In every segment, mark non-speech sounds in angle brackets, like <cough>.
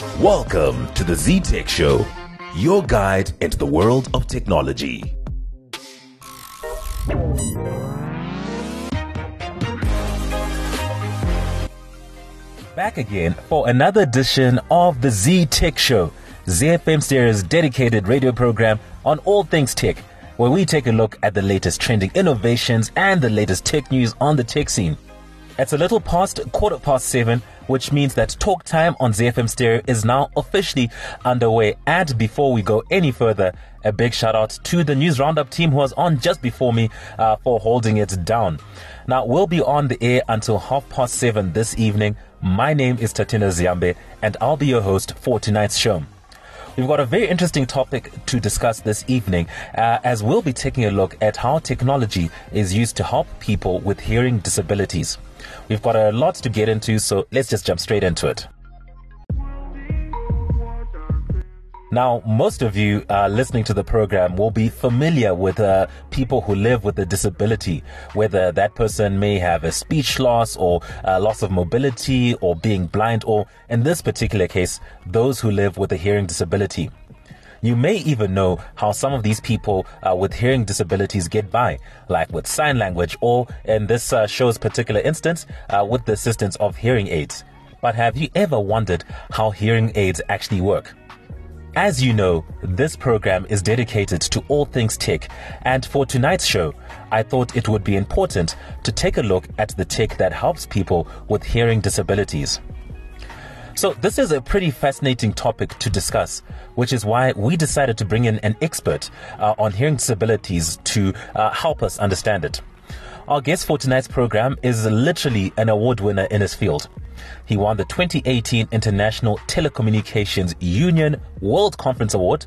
Welcome to the Z Tech Show, your guide into the world of technology. Back again for another edition of the Z Tech Show, ZFM Stereo's dedicated radio program on all things tech, where we take a look at the latest trending innovations and the latest tech news on the tech scene. It's a little past quarter past seven, which means that talk time on ZFM Stereo is now officially underway. And before we go any further, a big shout out to the News Roundup team who was on just before me uh, for holding it down. Now, we'll be on the air until half past seven this evening. My name is Tatenda Ziambe, and I'll be your host for tonight's show. We've got a very interesting topic to discuss this evening, uh, as we'll be taking a look at how technology is used to help people with hearing disabilities. We've got a lot to get into, so let's just jump straight into it. Now, most of you uh, listening to the program will be familiar with uh, people who live with a disability, whether that person may have a speech loss or a loss of mobility or being blind, or in this particular case, those who live with a hearing disability. You may even know how some of these people uh, with hearing disabilities get by, like with sign language, or in this uh, show's particular instance, uh, with the assistance of hearing aids. But have you ever wondered how hearing aids actually work? As you know, this program is dedicated to all things tech, and for tonight's show, I thought it would be important to take a look at the tech that helps people with hearing disabilities. So, this is a pretty fascinating topic to discuss, which is why we decided to bring in an expert uh, on hearing disabilities to uh, help us understand it. Our guest for tonight's program is literally an award winner in his field. He won the 2018 International Telecommunications Union World Conference Award.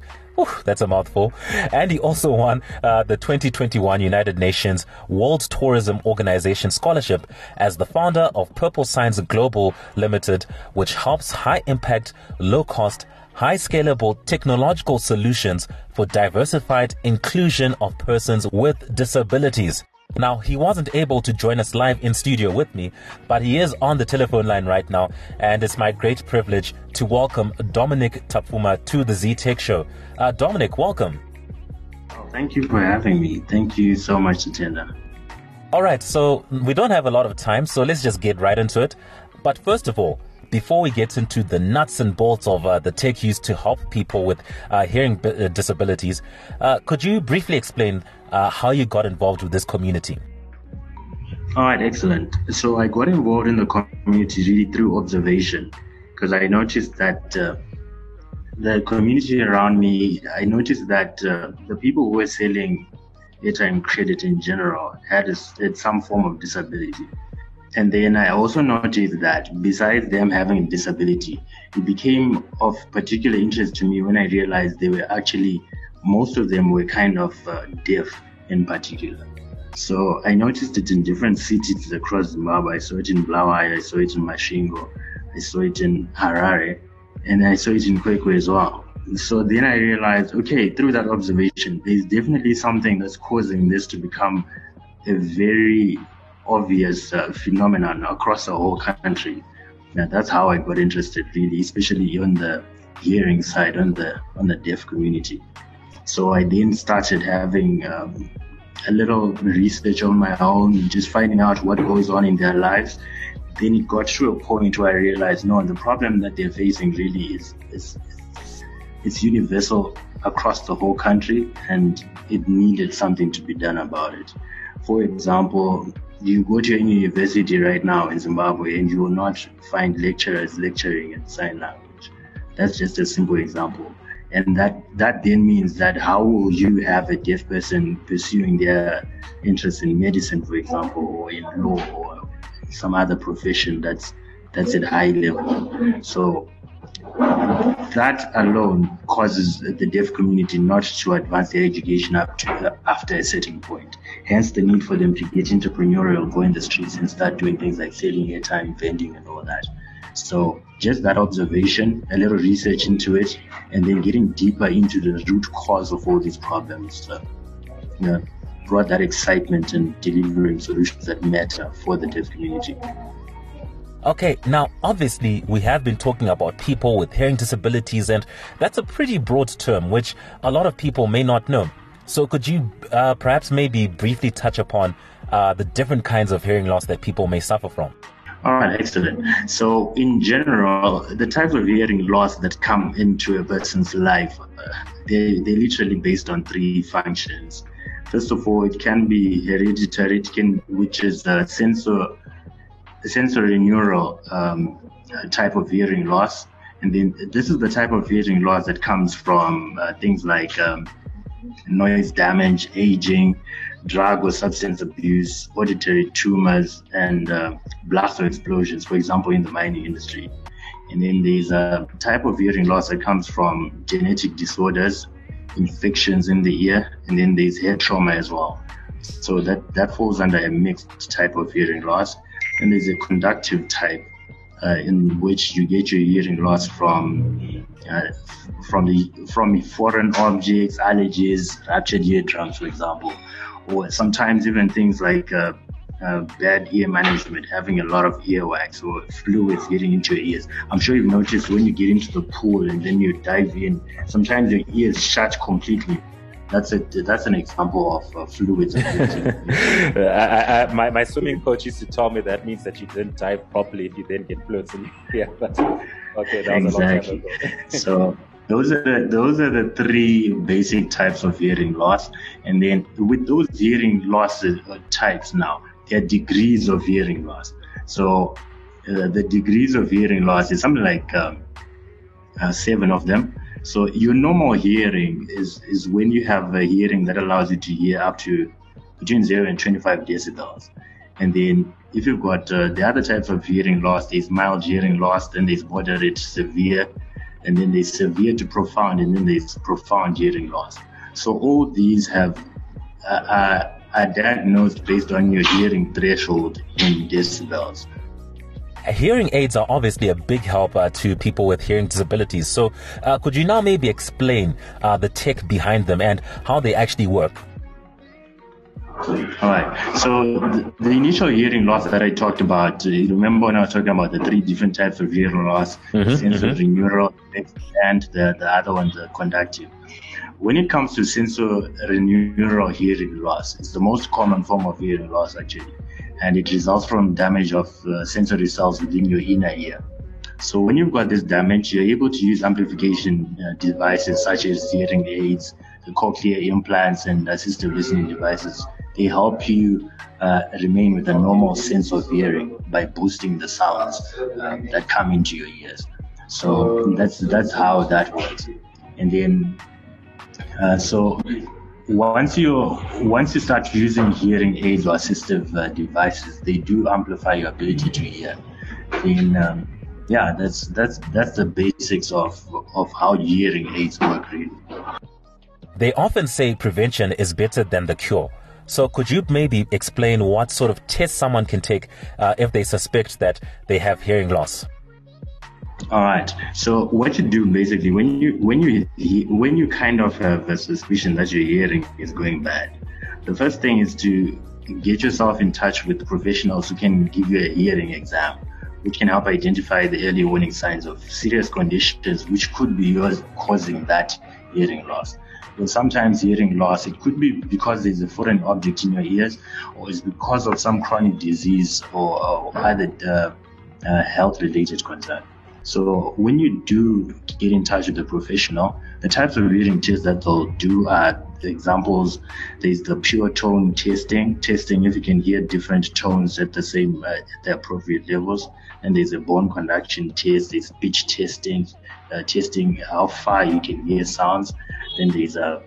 That's a mouthful. And he also won uh, the 2021 United Nations World Tourism Organization Scholarship as the founder of Purple Signs Global Limited, which helps high impact, low cost, high scalable technological solutions for diversified inclusion of persons with disabilities. Now, he wasn't able to join us live in studio with me, but he is on the telephone line right now, and it's my great privilege to welcome Dominic Tapuma to the Z Tech Show. Uh, Dominic, welcome. Oh, thank you for having me. Thank you so much, Tatenda. All right, so we don't have a lot of time, so let's just get right into it. But first of all, before we get into the nuts and bolts of uh, the tech used to help people with uh, hearing b- uh, disabilities, uh, could you briefly explain uh, how you got involved with this community? All right, excellent. So I got involved in the community really through observation because I noticed that uh, the community around me, I noticed that the people who were selling airtime credit in general had, a, had some form of disability. And then I also noticed that besides them having a disability, it became of particular interest to me when I realized they were actually, most of them were kind of uh, deaf in particular. So I noticed it in different cities across Zimbabwe. I saw it in Bulawayo, I saw it in Masvingo, I saw it in Harare, and I saw it in Kwekwe as well. So then I realized, okay, through that observation, there's definitely something that's causing this to become a very obvious uh, phenomenon across the whole country. Now that's how I got interested, really, especially on the hearing side, on the on the deaf community. So I then started having um, a little research on my own, just finding out what goes on in their lives. Then it got to a point where I realized, no, the problem that they're facing really is, is it's universal across the whole country, and it needed something to be done about it. For example, you go to any university right now in Zimbabwe and you will not find lecturers lecturing in sign language. That's just a simple example. And that, that then means that how will you have a deaf person pursuing their interest in medicine, for example, or in law or some other profession that's that's at high level. So that alone causes the deaf community not to advance their education up to after a certain point. Hence, the need for them to get entrepreneurial, go in the streets and start doing things like selling airtime, vending, and all that. So, just that observation, a little research into it, and then getting deeper into the root cause of all these problems, uh, you know, brought that excitement and delivering solutions that matter for the deaf community. Okay, now obviously we have been talking about people with hearing disabilities, and that's a pretty broad term which a lot of people may not know. So, could you uh, perhaps maybe briefly touch upon uh, the different kinds of hearing loss that people may suffer from? All right, excellent. So, in general, the types of hearing loss that come into a person's life, uh, they, they're literally based on three functions. First of all, it can be hereditary, it can, which is a sensor, sensory neural um, type of hearing loss. And then this is the type of hearing loss that comes from uh, things like um, noise damage, aging, drug or substance abuse, auditory tumors, and uh, blast or explosions, for example, in the mining industry. And then there's a type of hearing loss that comes from genetic disorders, infections in the ear, and then there's head trauma as well. So that, that falls under a mixed type of hearing loss. And there's a conductive type uh, in which you get your hearing loss from uh, from the from foreign objects, allergies, ruptured eardrums, for example, or sometimes even things like uh, uh, bad ear management, having a lot of earwax or fluids getting into your ears. I'm sure you've noticed when you get into the pool and then you dive in, sometimes your ears shut completely. That's a that's an example of uh, fluids. <laughs> I, I, my, my swimming coach used to tell me that means that you didn't dive properly if you then get fluids in. Yeah, <laughs> but okay, that was exactly. a long time ago. <laughs> so those are the, those are the three basic types of hearing loss, and then with those hearing loss uh, types now, there are degrees of hearing loss. So uh, the degrees of hearing loss is something like um, uh, seven of them. So your normal hearing is is when you have a hearing that allows you to hear up to between zero and 25 decibels. And then if you've got uh, the other types of hearing loss, there's mild hearing loss, then there's moderate, severe, and then there's severe to profound, and then there's profound hearing loss. So all these have uh, are, are diagnosed based on your hearing threshold in decibels. Hearing aids are obviously a big help uh, to people with hearing disabilities. So, uh, could you now maybe explain uh, the tech behind them and how they actually work? All right. So the, the, initial hearing loss that I talked about, uh, remember when I was talking about the three different types of hearing loss, mm-hmm, sensory mm-hmm. neural, and the, the other one, the conductive. When it comes to sensory neural hearing loss, it's the most common form of hearing loss actually and it results from damage of uh, sensory cells within your inner ear. So when you've got this damage, you're able to use amplification uh, devices such as hearing aids, the cochlear implants, and assistive listening devices. They help you uh, remain with a normal sense of hearing by boosting the sounds um, that come into your ears. So that's that's how that works. And then, uh, so once you once you start using hearing aids or assistive uh, devices, they do amplify your ability to hear. In um, yeah, that's that's that's the basics of of how hearing aids work really. They often say prevention is better than the cure. So, could you maybe explain what sort of tests someone can take uh, if they suspect that they have hearing loss? All right. So what you do basically when you when you when you kind of have a suspicion that your hearing is going bad, the first thing is to get yourself in touch with professionals who can give you a hearing exam, which can help identify the early warning signs of serious conditions which could be yours causing that hearing loss. Well, sometimes hearing loss, it could be because there's a foreign object in your ears, or it's because of some chronic disease or, or other uh, uh, health-related concern. So when you do get in touch with a professional, the types of reading tests that they'll do are the examples. There's the pure tone testing, testing if you can hear different tones at the same uh, at the appropriate levels. And there's a bone conduction test. There's pitch testing, uh, testing how far you can hear sounds. Then there's a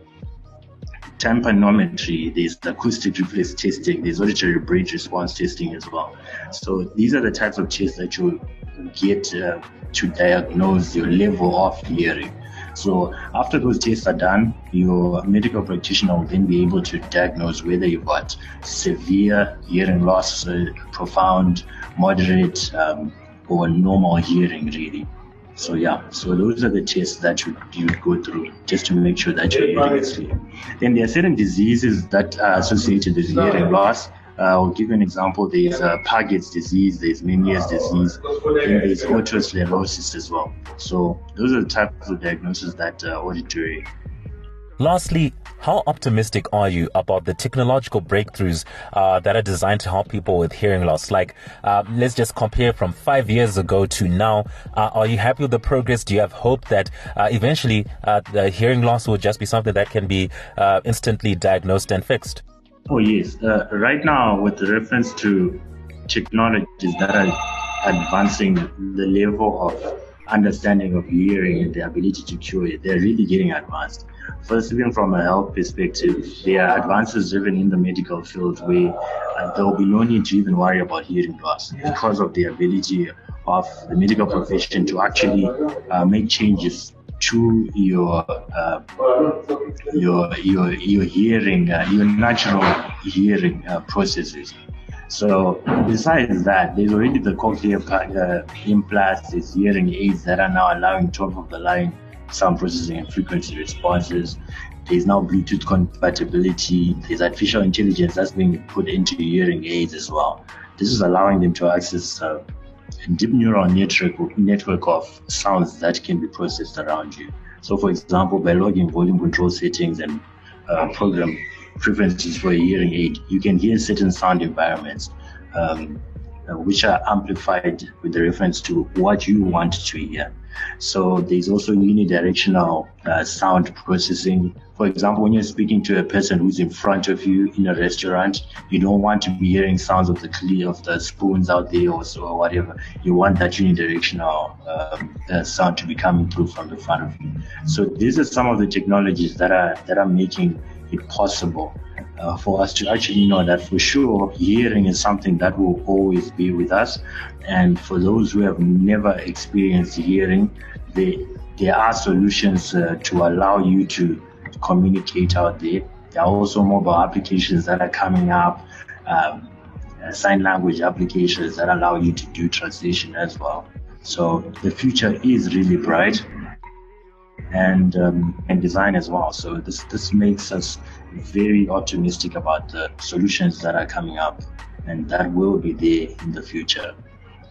tympanometry, there's the acoustic reflex testing, there's auditory brainstem response testing as well. So these are the types of tests that you get uh, to diagnose your level of hearing. So after those tests are done, your medical practitioner will then be able to diagnose whether you've got severe hearing loss, uh, profound, moderate, um, or normal hearing really. So yeah, so those are the tests that you you go through just to make sure that your hearing is clear. Then there are certain diseases that are associated with hearing loss, Uh, I'll give you an example. There's uh, Paget's disease, there's Meniere's disease, and there's otosclerosis as well. So those are the types of diagnoses that uh, auditory Lastly, how optimistic are you about the technological breakthroughs uh, that are designed to help people with hearing loss? Like, uh, let's just compare from five years ago to now. Uh, are you happy with the progress? Do you have hope that uh, eventually uh, the hearing loss will just be something that can be uh, instantly diagnosed and fixed? Oh, yes. right now, with reference to technologies that are advancing the level of understanding of hearing and the ability to cure it, they're really getting advanced. First, even from a health perspective, there are advances even in the medical field where uh, there will be no need to even worry about hearing loss because of the ability of the medical profession to actually uh, make changes to your uh, your your your hearing, uh, your natural hearing uh, processes. So besides that, there's already the cochlear uh, implants, there's hearing aids that are now allowing top of the line sound processing and frequency responses. There's now Bluetooth compatibility. There's artificial intelligence that's being put into hearing aids as well. This is allowing them to access uh, a deep neural network, network of sounds that can be processed around you. So, for example, by logging volume control settings and uh, program preferences for a hearing aid, you can hear certain sound environments, um, uh, which are amplified with the reference to what you want to hear. So there's also unidirectional uh, sound processing. For example, when you're speaking to a person who's in front of you in a restaurant, you don't want to be hearing sounds of the clear of the spoons out there or so or whatever. You want that unidirectional um, uh, sound to be coming through from the front of you. So these are some of the technologies that are that are making it possible uh, for us to actually know that for sure hearing is something that will always be with us. And for those who have never experienced hearing, there are solutions uh, to allow you to communicate out there. There are also mobile applications that are coming up, um, uh, sign language applications that allow you to do translation as well. So the future is really bright and um, and design as well. So this this makes us very optimistic about the solutions that are coming up and that will be there in the future.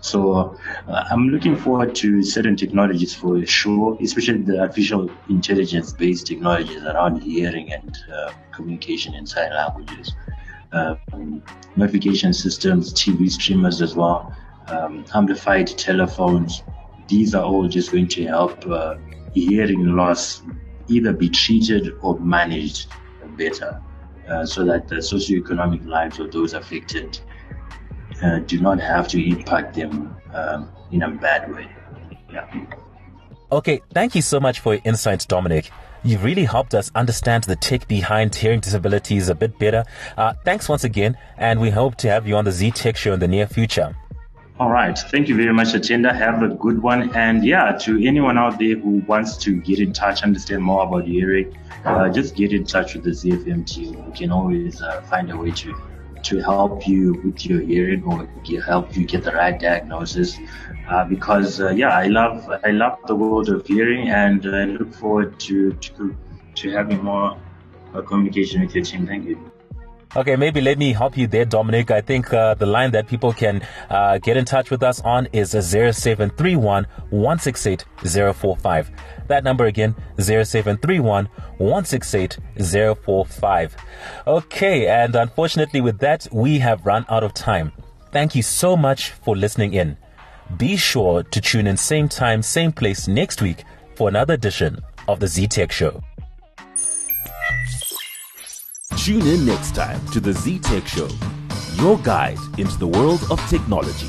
So uh, I'm looking forward to certain technologies for sure, especially the artificial intelligence based technologies around hearing and uh, communication in sign languages, um, notification systems, TV streamers as well, um, amplified telephones. These are all just going to help uh, hearing loss either be treated or managed better uh, so that the socioeconomic lives of those affected uh, do not have to impact them um, in a bad way. Yeah. Okay, thank you so much for your insights, Dominic. You've really helped us understand the tech behind hearing disabilities a bit better. Uh, thanks once again, and we hope to have you on the Z Tech Show in the near future. All right. Thank you very much, Atenda. Have a good one. And yeah, to anyone out there who wants to get in touch, understand more about hearing, uh, just get in touch with the ZFM team. We can always uh, find a way to to help you with your hearing or help you get the right diagnosis. Uh, because uh, yeah, I love I love the world of hearing, and I look forward to to, to having more uh, communication with your team. Thank you. Okay, maybe let me help you there, Dominic. I think uh, the line that people can uh, get in touch with us on is 0731 168 045. That number again, 0731 168 045. Okay, and unfortunately, with that, we have run out of time. Thank you so much for listening in. Be sure to tune in same time, same place next week for another edition of the Z Tech Show. Tune in next time to the Z Tech Show, your guide into the world of technology.